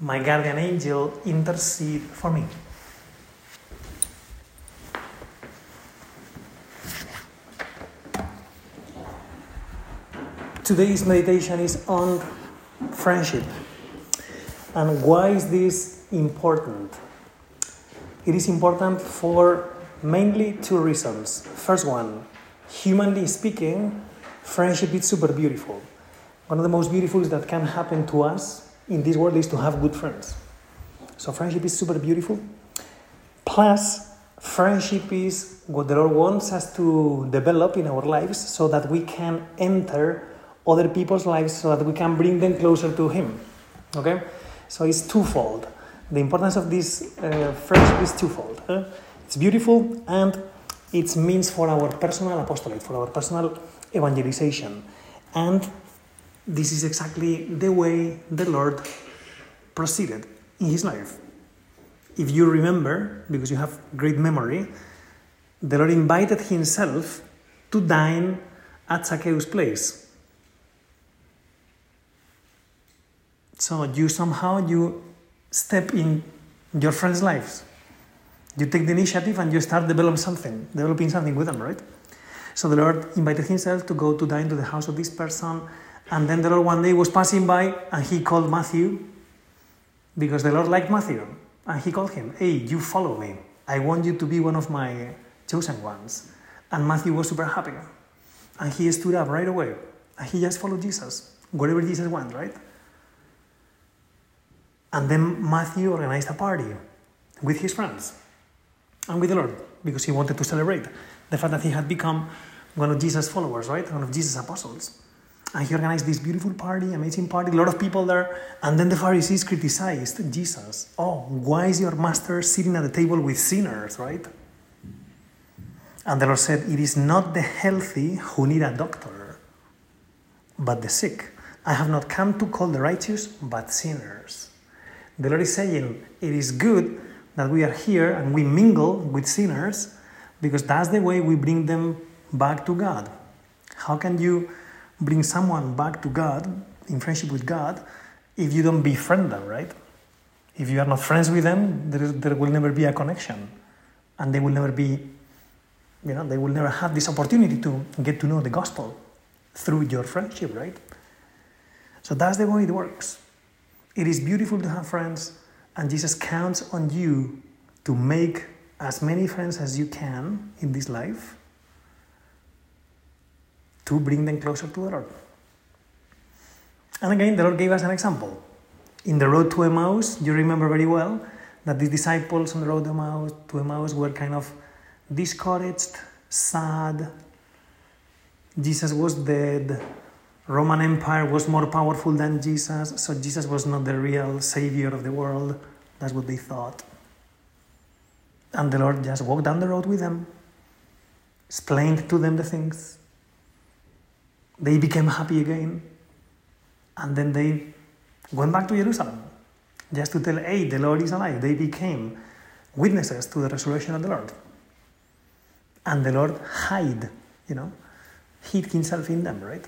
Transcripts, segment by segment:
my guardian angel, intercede for me. Today's meditation is on friendship. And why is this important? It is important for mainly two reasons. First one, humanly speaking, friendship is super beautiful. One of the most beautiful that can happen to us in this world is to have good friends. So friendship is super beautiful. Plus, friendship is what the Lord wants us to develop in our lives so that we can enter other people's lives so that we can bring them closer to Him. Okay? So it's twofold. The importance of this uh, friendship is twofold. Huh? It's beautiful and it means for our personal apostolate, for our personal evangelization. And this is exactly the way the Lord proceeded in his life. If you remember, because you have great memory, the Lord invited himself to dine at Zacchaeus' place. So you somehow you step in your friends' lives. You take the initiative and you start developing something, developing something with them, right? So the Lord invited himself to go to dine to the house of this person, and then the Lord one day was passing by and he called Matthew because the Lord liked Matthew. And he called him, Hey, you follow me. I want you to be one of my chosen ones. And Matthew was super happy. And he stood up right away. And he just followed Jesus, wherever Jesus went, right? And then Matthew organized a party with his friends and with the Lord because he wanted to celebrate the fact that he had become one of Jesus' followers, right? One of Jesus' apostles. And he organized this beautiful party, amazing party, a lot of people there. And then the Pharisees criticized Jesus. Oh, why is your master sitting at the table with sinners, right? And the Lord said, It is not the healthy who need a doctor, but the sick. I have not come to call the righteous, but sinners. The Lord is saying, It is good that we are here and we mingle with sinners because that's the way we bring them back to God. How can you bring someone back to God, in friendship with God, if you don't befriend them, right? If you are not friends with them, there, is, there will never be a connection. And they will never be, you know, they will never have this opportunity to get to know the gospel through your friendship, right? So that's the way it works. It is beautiful to have friends, and Jesus counts on you to make as many friends as you can in this life to bring them closer to the Lord. And again, the Lord gave us an example. In the road to Emmaus, you remember very well that the disciples on the road to Emmaus, to Emmaus were kind of discouraged, sad. Jesus was dead. Roman Empire was more powerful than Jesus, so Jesus was not the real savior of the world. That's what they thought. And the Lord just walked down the road with them, explained to them the things. They became happy again. And then they went back to Jerusalem just to tell, hey, the Lord is alive. They became witnesses to the resurrection of the Lord. And the Lord hid, you know, hid himself in them, right?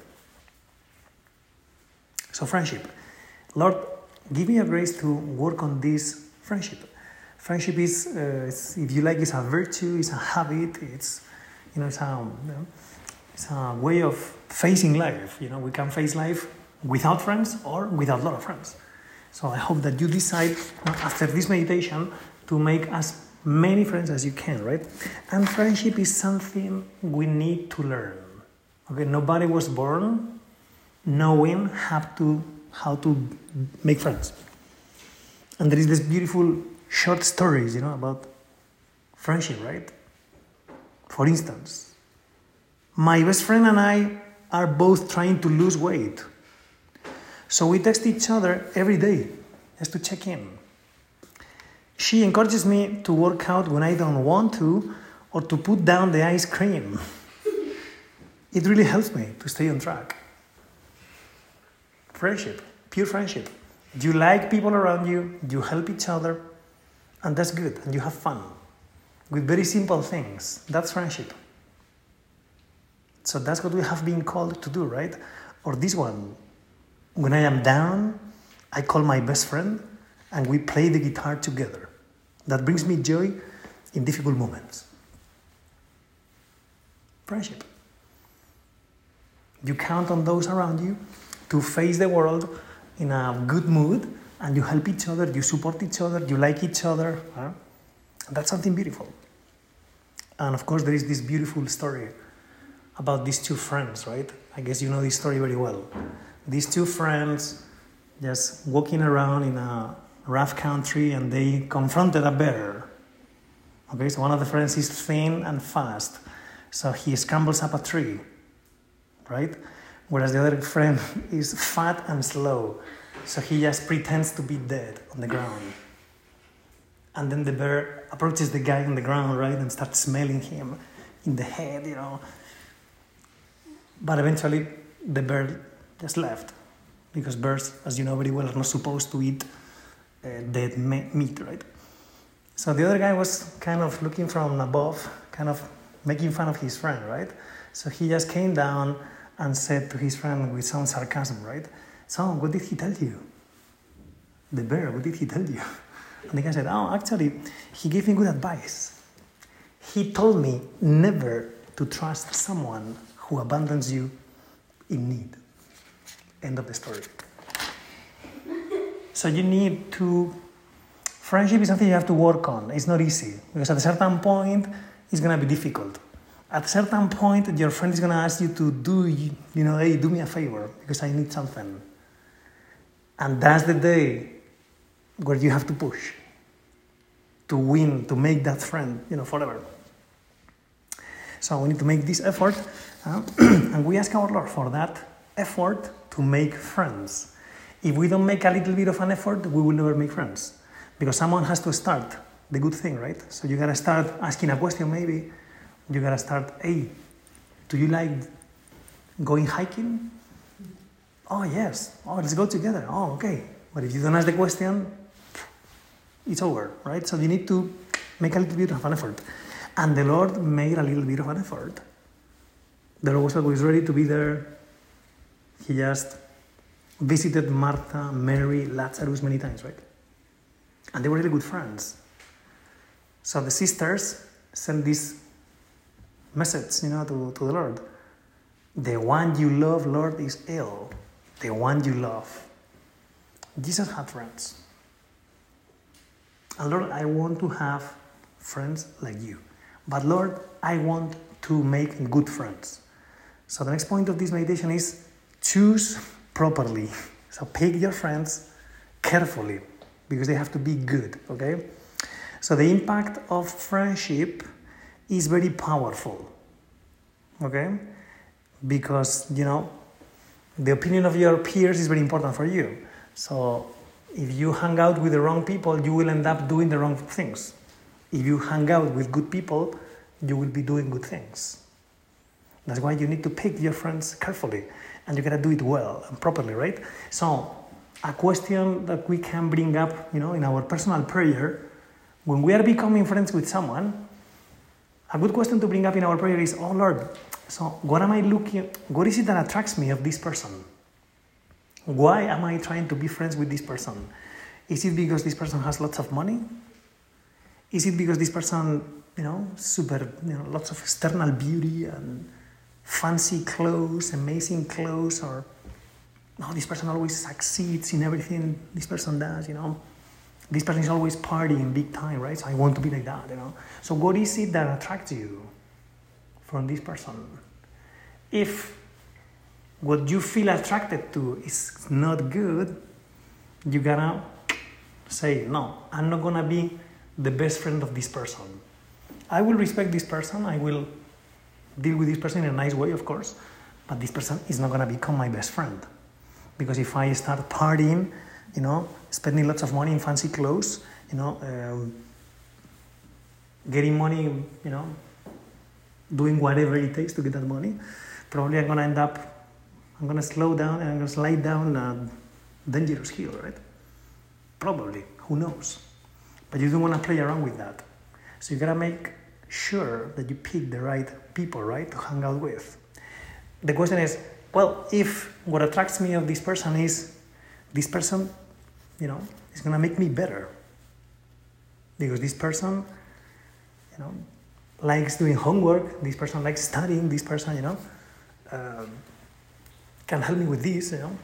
So, friendship. Lord, give me a grace to work on this friendship. Friendship is, uh, if you like, it's a virtue, it's a habit, it's, you know, it's a, you know, it's a way of facing life. You know, we can face life without friends or without a lot of friends. So I hope that you decide after this meditation to make as many friends as you can, right? And friendship is something we need to learn. Okay, nobody was born knowing how to how to make friends. And there is this beautiful short stories, you know, about friendship, right? For instance, my best friend and I are both trying to lose weight. So we text each other every day, just to check in. She encourages me to work out when I don't want to or to put down the ice cream. It really helps me to stay on track. Friendship, pure friendship. You like people around you, you help each other, and that's good, and you have fun with very simple things. That's friendship. So that's what we have been called to do, right? Or this one. When I am down, I call my best friend and we play the guitar together. That brings me joy in difficult moments. Friendship. You count on those around you to face the world in a good mood and you help each other, you support each other, you like each other. Huh? That's something beautiful. And of course, there is this beautiful story about these two friends, right? I guess you know this story very well. These two friends just walking around in a rough country and they confronted a bear. Okay, so one of the friends is thin and fast, so he scrambles up a tree, right? Whereas the other friend is fat and slow, so he just pretends to be dead on the ground. And then the bear approaches the guy on the ground, right, and starts smelling him in the head, you know. But eventually, the bear just left because birds, as you know very well, are not supposed to eat uh, dead meat, right? So the other guy was kind of looking from above, kind of making fun of his friend, right? So he just came down and said to his friend with some sarcasm, right? So, what did he tell you? The bear, what did he tell you? And the guy said, Oh, actually, he gave me good advice. He told me never to trust someone who abandons you in need. End of the story. So you need to. Friendship is something you have to work on. It's not easy because at a certain point, it's going to be difficult. At a certain point, your friend is going to ask you to do, you know, hey, do me a favor because I need something. And that's the day where you have to push to win, to make that friend, you know, forever. So we need to make this effort, uh, and we ask our Lord for that effort to make friends. If we don't make a little bit of an effort, we will never make friends. Because someone has to start the good thing, right? So you gotta start asking a question, maybe. You gotta start, hey, do you like going hiking? Oh, yes. Oh, let's go together. Oh, okay. But if you don't ask the question, it's over, right? So you need to make a little bit of an effort. And the Lord made a little bit of an effort. The Lord was always ready to be there. He just visited Martha, Mary, Lazarus many times, right? And they were really good friends. So the sisters sent this message, you know, to, to the Lord. The one you love, Lord, is ill. The one you love. Jesus had friends. And Lord, I want to have friends like you. But Lord, I want to make good friends. So the next point of this meditation is choose properly. So pick your friends carefully because they have to be good, okay? So the impact of friendship is very powerful. Okay? Because, you know, the opinion of your peers is very important for you. So if you hang out with the wrong people, you will end up doing the wrong things. If you hang out with good people, you will be doing good things. That's why you need to pick your friends carefully and you gotta do it well and properly, right? So, a question that we can bring up, you know, in our personal prayer, when we are becoming friends with someone, a good question to bring up in our prayer is, Oh Lord, so what am I looking, what is it that attracts me of this person? Why am I trying to be friends with this person? Is it because this person has lots of money? Is it because this person, you know, super, you know, lots of external beauty and fancy clothes, amazing clothes, or no, this person always succeeds in everything this person does, you know? This person is always partying big time, right? So I want to be like that, you know? So what is it that attracts you from this person? If what you feel attracted to is not good, you gotta say, no, I'm not gonna be the best friend of this person. I will respect this person, I will deal with this person in a nice way, of course, but this person is not gonna become my best friend. Because if I start partying you know, spending lots of money in fancy clothes, you know, um, getting money, you know, doing whatever it takes to get that money, probably I'm gonna end up, I'm gonna slow down and I'm gonna slide down a dangerous hill, right? Probably, who knows? But you don't wanna play around with that. So you gotta make sure that you pick the right people, right, to hang out with. The question is, well, if what attracts me of this person is this person, you know, is gonna make me better. Because this person, you know, likes doing homework, this person likes studying, this person, you know, um, can help me with this, you know.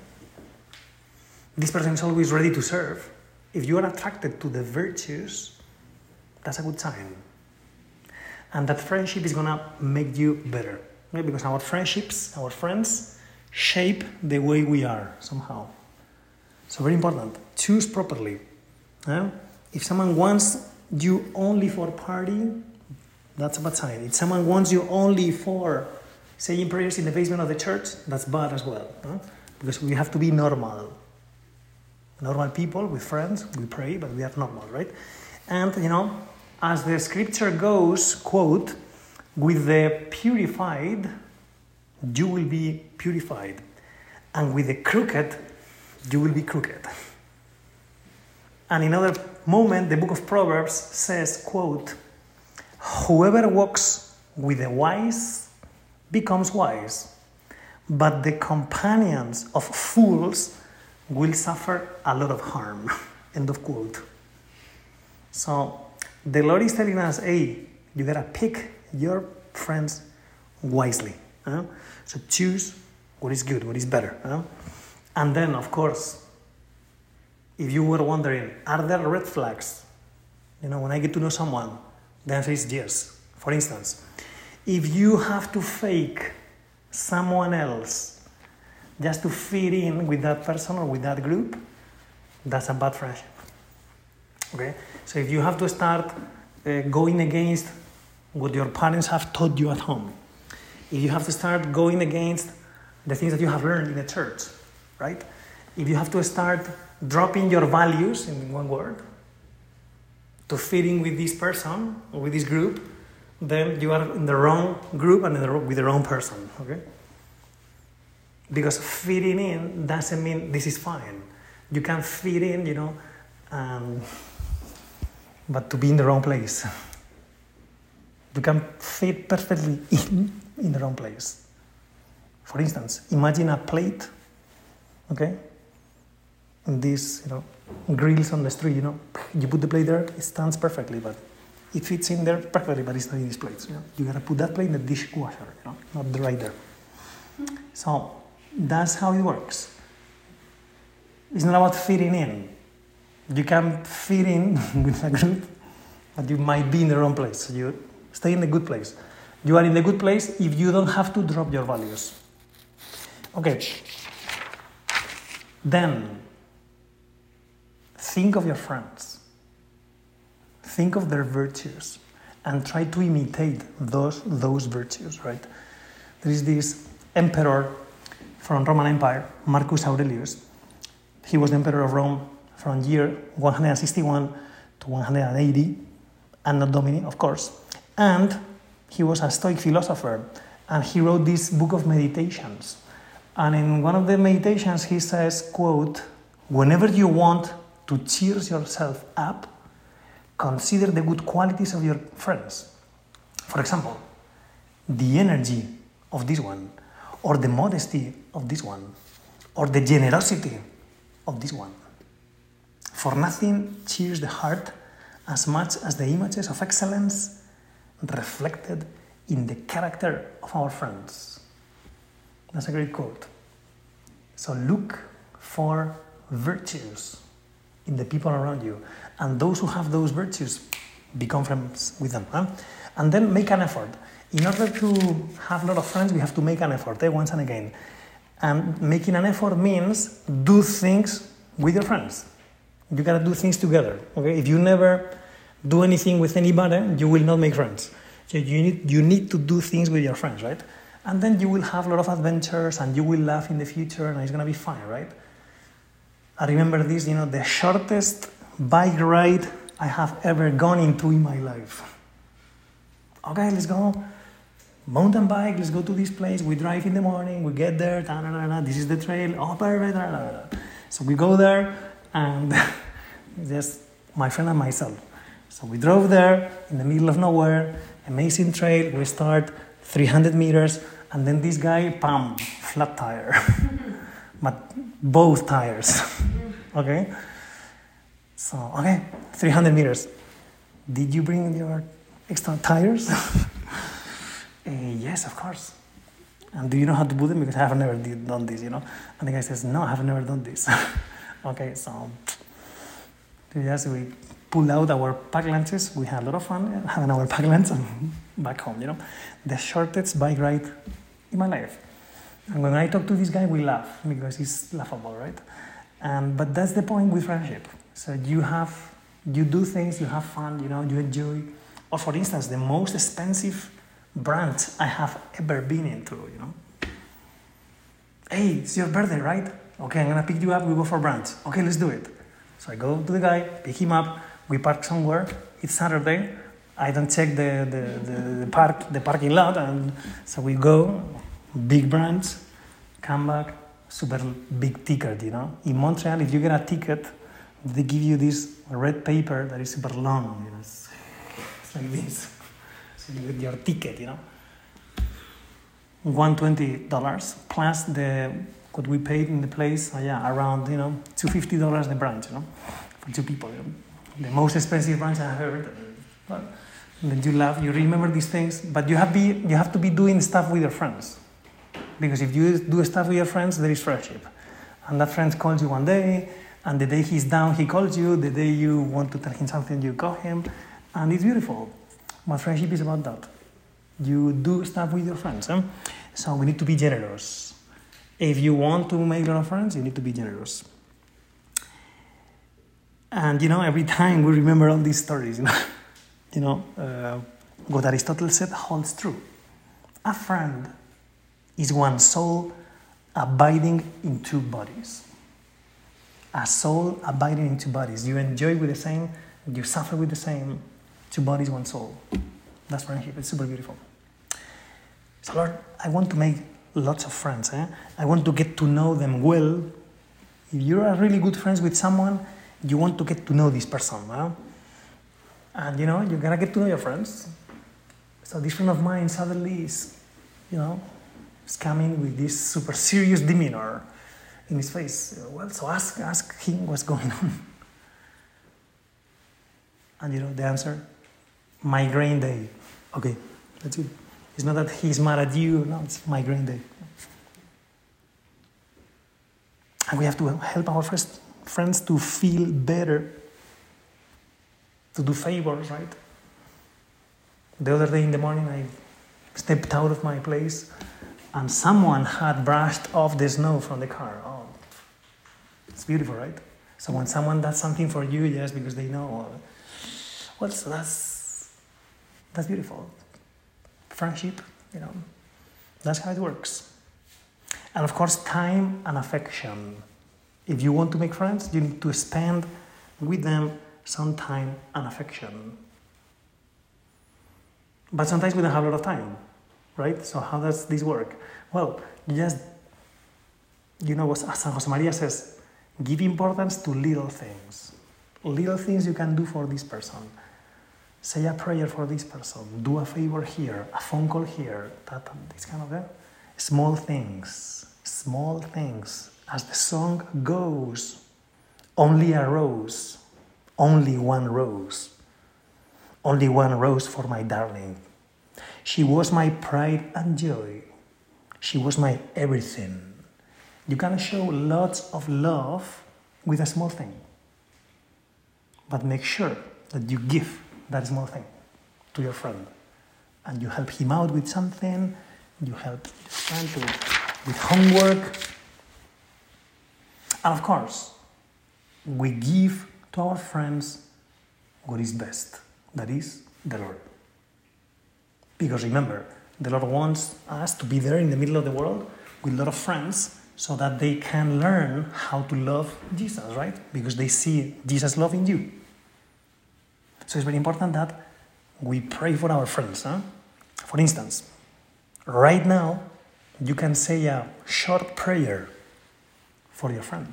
This person is always ready to serve. If you are attracted to the virtues, that's a good sign. And that friendship is gonna make you better. Okay? Because our friendships, our friends, shape the way we are somehow. So very important. Choose properly. Yeah? If someone wants you only for party, that's a bad sign. If someone wants you only for saying prayers in the basement of the church, that's bad as well. Huh? Because we have to be normal. Normal people with friends, we pray, but we are normal, right? And you know, as the scripture goes, quote, with the purified, you will be purified, and with the crooked, you will be crooked. And in another moment, the book of Proverbs says, quote, Whoever walks with the wise becomes wise, but the companions of fools will suffer a lot of harm. End of quote. So the Lord is telling us, hey, you gotta pick your friends wisely. Huh? So choose what is good, what is better. Huh? And then, of course, if you were wondering, are there red flags? You know, when I get to know someone, the answer is yes. For instance, if you have to fake someone else just to fit in with that person or with that group, that's a bad friendship. Okay? So if you have to start uh, going against what your parents have taught you at home, if you have to start going against the things that you have learned in the church, right? If you have to start dropping your values in one word, to fit in with this person or with this group, then you are in the wrong group and the, with the wrong person. Okay? Because fitting in doesn't mean this is fine. You can fit in, you know, um, but to be in the wrong place. You can fit perfectly in, in the wrong place. For instance, imagine a plate, okay, and this, you know, grills on the street, you know, you put the plate there, it stands perfectly, but it fits in there perfectly, but it's not in this plate. You, know? you gotta put that plate in the dishwasher, you know, not the right there. So that's how it works. It's not about fitting in. You can fit in with a group, but you might be in the wrong place. You stay in the good place. You are in the good place if you don't have to drop your values. Okay. Then Think of your friends. Think of their virtues and try to imitate those, those virtues, right? There is this emperor from Roman Empire, Marcus Aurelius. He was the emperor of Rome from year 161 to 180, Anno Domini, of course. And he was a Stoic philosopher, and he wrote this book of meditations. And in one of the meditations, he says, quote, whenever you want to cheer yourself up, consider the good qualities of your friends. For example, the energy of this one, or the modesty of this one, or the generosity of this one. For nothing cheers the heart as much as the images of excellence reflected in the character of our friends. That's a great quote. So look for virtues in the people around you. And those who have those virtues, become friends with them. Huh? And then make an effort. In order to have a lot of friends, we have to make an effort eh, once and again. And making an effort means do things with your friends. You gotta do things together. Okay? If you never do anything with anybody, you will not make friends. So you need, you need to do things with your friends, right? And then you will have a lot of adventures and you will laugh in the future and it's gonna be fine, right? I remember this, you know, the shortest bike ride I have ever gone into in my life. Okay, let's go. Mountain bike, let's go to this place. We drive in the morning, we get there, da, da, da, this is the trail, oh, perfect. Da, da, da. So we go there, and just my friend and myself. So we drove there in the middle of nowhere, amazing trail. We start 300 meters, and then this guy, pam, flat tire. but both tires. okay? So, okay, 300 meters. Did you bring your extra tires? uh, yes, of course. And do you know how to put them? Because I have never did, done this, you know? And the guy says, no, I have never done this. Okay, so yes, we pulled out our pack lunches. We had a lot of fun having our pack lunch back home, you know? The shortest bike ride in my life. And when I talk to this guy, we laugh because he's laughable, right? And, but that's the point with friendship. So you have, you do things, you have fun, you know, you enjoy. Or for instance, the most expensive brand I have ever been into, you know. Hey, it's your birthday, right? Okay, I'm gonna pick you up, we go for brunch. Okay, let's do it. So I go to the guy, pick him up, we park somewhere. It's Saturday. I don't check the, the, the, the park the parking lot and so we go, big brunch, come back, super big ticket, you know. In Montreal, if you get a ticket, they give you this red paper that is super long, you know. It's, it's like this. So you get your ticket, you know. $120 plus the what we paid in the place, uh, yeah, around, you know, $250 the branch, you know, for two people. You know. The most expensive branch I have ever but then you laugh, you remember these things, but you have, be, you have to be doing stuff with your friends. Because if you do stuff with your friends, there is friendship. And that friend calls you one day, and the day he's down, he calls you. The day you want to tell him something, you call him. And it's beautiful. My friendship is about that. You do stuff with your friends. Eh? So we need to be generous. If you want to make a lot of friends, you need to be generous. And you know, every time we remember all these stories, you know, you know uh, what Aristotle said holds true. A friend is one soul abiding in two bodies. A soul abiding in two bodies. You enjoy with the same, you suffer with the same. Two bodies, one soul. That's friendship. It's super beautiful. So, Lord, I want to make lots of friends. Eh? I want to get to know them well. If you're really good friends with someone, you want to get to know this person. Eh? And you know, you're gonna get to know your friends. So this friend of mine suddenly is, you know, is coming with this super serious demeanor in his face. Well, so ask, ask him what's going on. And you know, the answer? Migraine day. Okay, that's it. It's not that he's mad at you, no, it's migraine day. And we have to help our first friends to feel better, to do favors, right? The other day in the morning, I stepped out of my place and someone had brushed off the snow from the car. Oh, it's beautiful, right? So when someone does something for you, yes, because they know, oh, well, so that's that's beautiful. Friendship, you know, that's how it works. And of course, time and affection. If you want to make friends, you need to spend with them some time and affection. But sometimes we don't have a lot of time, right? So how does this work? Well, just, you know, as San Jose Maria says, give importance to little things. Little things you can do for this person. Say a prayer for this person. Do a favor here, a phone call here. That, this kind of thing. Small things. Small things. As the song goes, only a rose, only one rose, only one rose for my darling. She was my pride and joy. She was my everything. You can show lots of love with a small thing, but make sure that you give that small thing to your friend and you help him out with something, you help your friend to, with homework. And of course, we give to our friends what is best that is, the Lord. Because remember, the Lord wants us to be there in the middle of the world with a lot of friends so that they can learn how to love Jesus, right? Because they see Jesus loving you. So it's very important that we pray for our friends. Huh? For instance, right now, you can say a short prayer for your friend.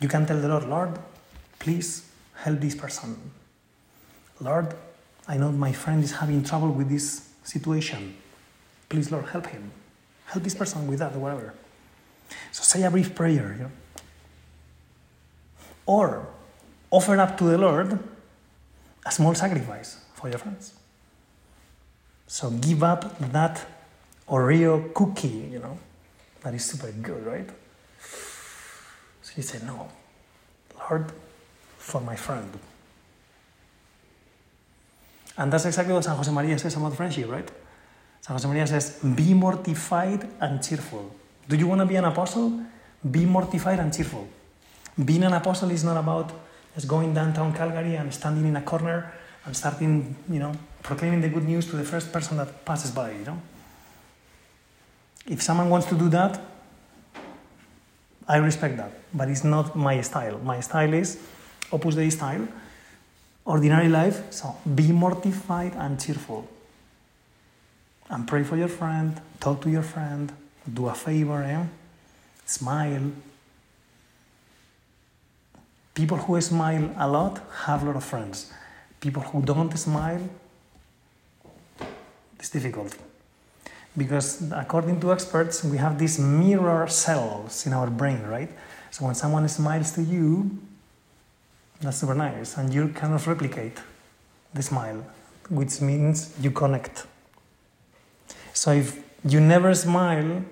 You can tell the Lord, Lord, please help this person. Lord, I know my friend is having trouble with this situation. Please, Lord, help him. Help this person with that or whatever. So say a brief prayer. You know? Or offer up to the Lord a small sacrifice for your friends. So give up that Oreo cookie, you know, that is super good, right? So you say, No, Lord, for my friend. And that's exactly what San Jose Maria says about friendship, right? San Jose Maria says, Be mortified and cheerful. Do you want to be an apostle? Be mortified and cheerful. Being an apostle is not about just going downtown Calgary and standing in a corner and starting, you know, proclaiming the good news to the first person that passes by, you know. If someone wants to do that, I respect that, but it's not my style. My style is Opus Dei style, ordinary life. So be mortified and cheerful. And pray for your friend, talk to your friend, do a favor, eh? smile. People who smile a lot have a lot of friends. People who don't smile, it's difficult. Because according to experts, we have these mirror cells in our brain, right? So when someone smiles to you, that's super nice, and you kind of replicate the smile, which means you connect. So if you never smile,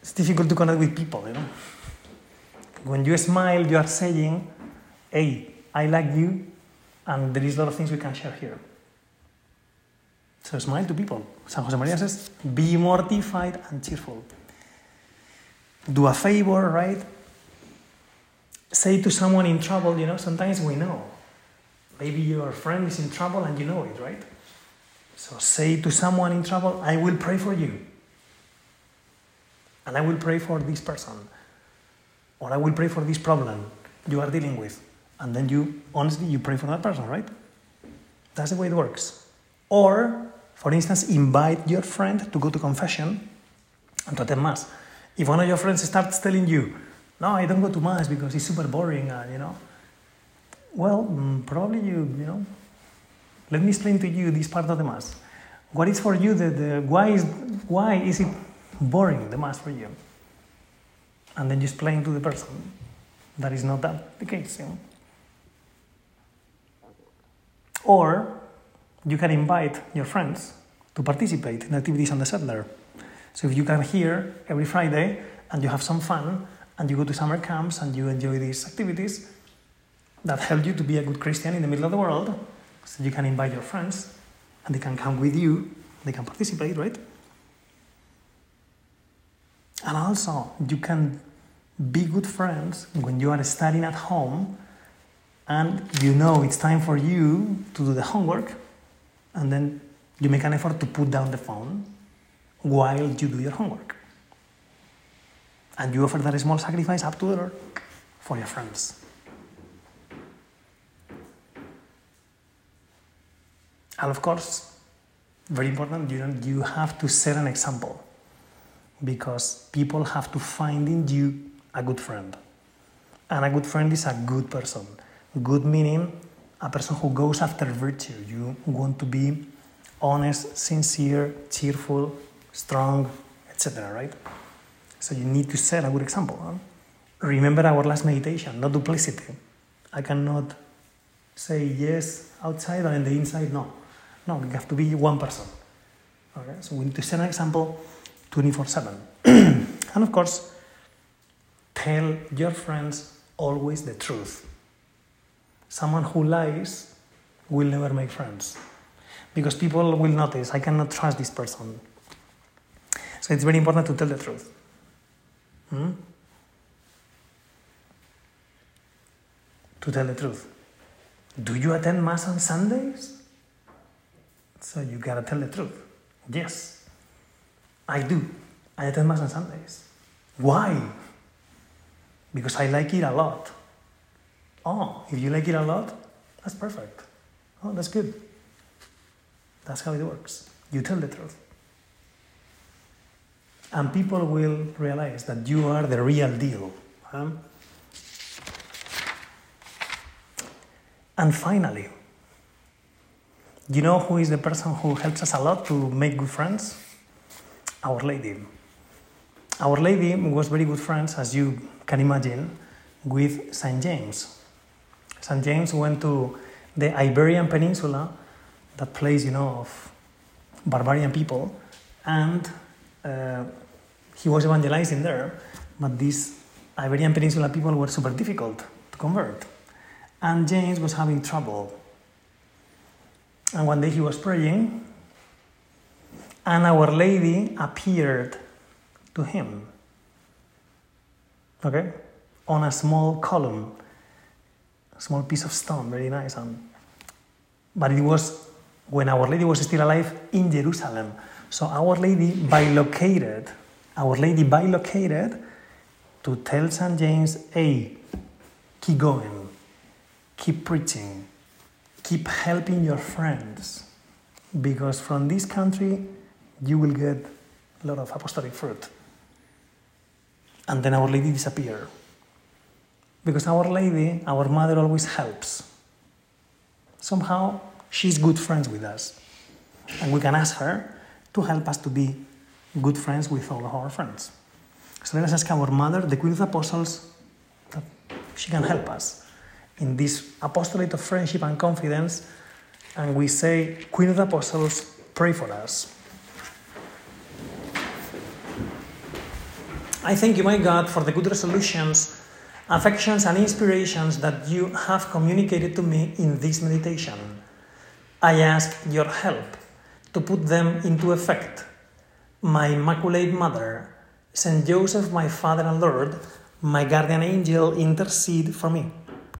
it's difficult to connect with people, you know. When you smile, you are saying, "Hey, I like you, and there is a lot of things we can share here." So smile to people. San Jose Maria says, "Be mortified and cheerful." Do a favor, right? Say to someone in trouble, you know. Sometimes we know. Maybe your friend is in trouble and you know it, right? So say to someone in trouble, I will pray for you. And I will pray for this person. Or I will pray for this problem you are dealing with. And then you, honestly, you pray for that person, right? That's the way it works. Or, for instance, invite your friend to go to confession and to attend Mass. If one of your friends starts telling you, no, I don't go to Mass because it's super boring, and, you know, well, mm, probably you, you know, let me explain to you this part of the Mass. What is for you the, the why is why is it boring the Mass for you? And then you explain to the person that is not that the case. You know? Or you can invite your friends to participate in activities on the settler. So if you come here every Friday and you have some fun and you go to summer camps and you enjoy these activities that help you to be a good Christian in the middle of the world, so you can invite your friends and they can come with you, they can participate, right? And also, you can be good friends when you are studying at home and you know it's time for you to do the homework, and then you make an effort to put down the phone while you do your homework. And you offer that small sacrifice up to the Lord for your friends. And of course, very important, you, you have to set an example because people have to find in you a good friend. And a good friend is a good person. Good meaning a person who goes after virtue. You want to be honest, sincere, cheerful, strong, etc. Right? So you need to set a good example. Huh? Remember our last meditation, not duplicity. I cannot say yes outside and the inside no. No, we have to be one person. Okay? So we need to set an example 24 7. and of course, tell your friends always the truth. Someone who lies will never make friends because people will notice I cannot trust this person. So it's very important to tell the truth. Hmm? To tell the truth. Do you attend Mass on Sundays? So you gotta tell the truth. Yes, I do. I attend Mass on Sundays. Why? Because I like it a lot. Oh, if you like it a lot, that's perfect. Oh, that's good. That's how it works. You tell the truth. And people will realize that you are the real deal. Huh? And finally, you know who is the person who helps us a lot to make good friends? Our Lady. Our Lady was very good friends, as you can imagine, with St. James. St. James went to the Iberian Peninsula, that place, you know, of barbarian people, and uh, he was evangelizing there, but these Iberian Peninsula people were super difficult to convert. And James was having trouble. And one day he was praying, and Our Lady appeared to him. Okay? On a small column, a small piece of stone, very nice. And, but it was when Our Lady was still alive in Jerusalem. So Our Lady bilocated, Our Lady bilocated to tell St. James, hey, keep going, keep preaching, keep helping your friends, because from this country you will get a lot of apostolic fruit. And then Our Lady disappeared. Because Our Lady, our mother, always helps. Somehow, she's good friends with us. And we can ask her to help us to be good friends with all our friends. So let us ask our mother, the Queen of the Apostles, that she can help us in this apostolate of friendship and confidence. And we say, Queen of the Apostles, pray for us. I thank you, my God, for the good resolutions, affections, and inspirations that you have communicated to me in this meditation. I ask your help to put them into effect. My Immaculate Mother, Saint Joseph, my Father and Lord, my guardian angel, intercede for me.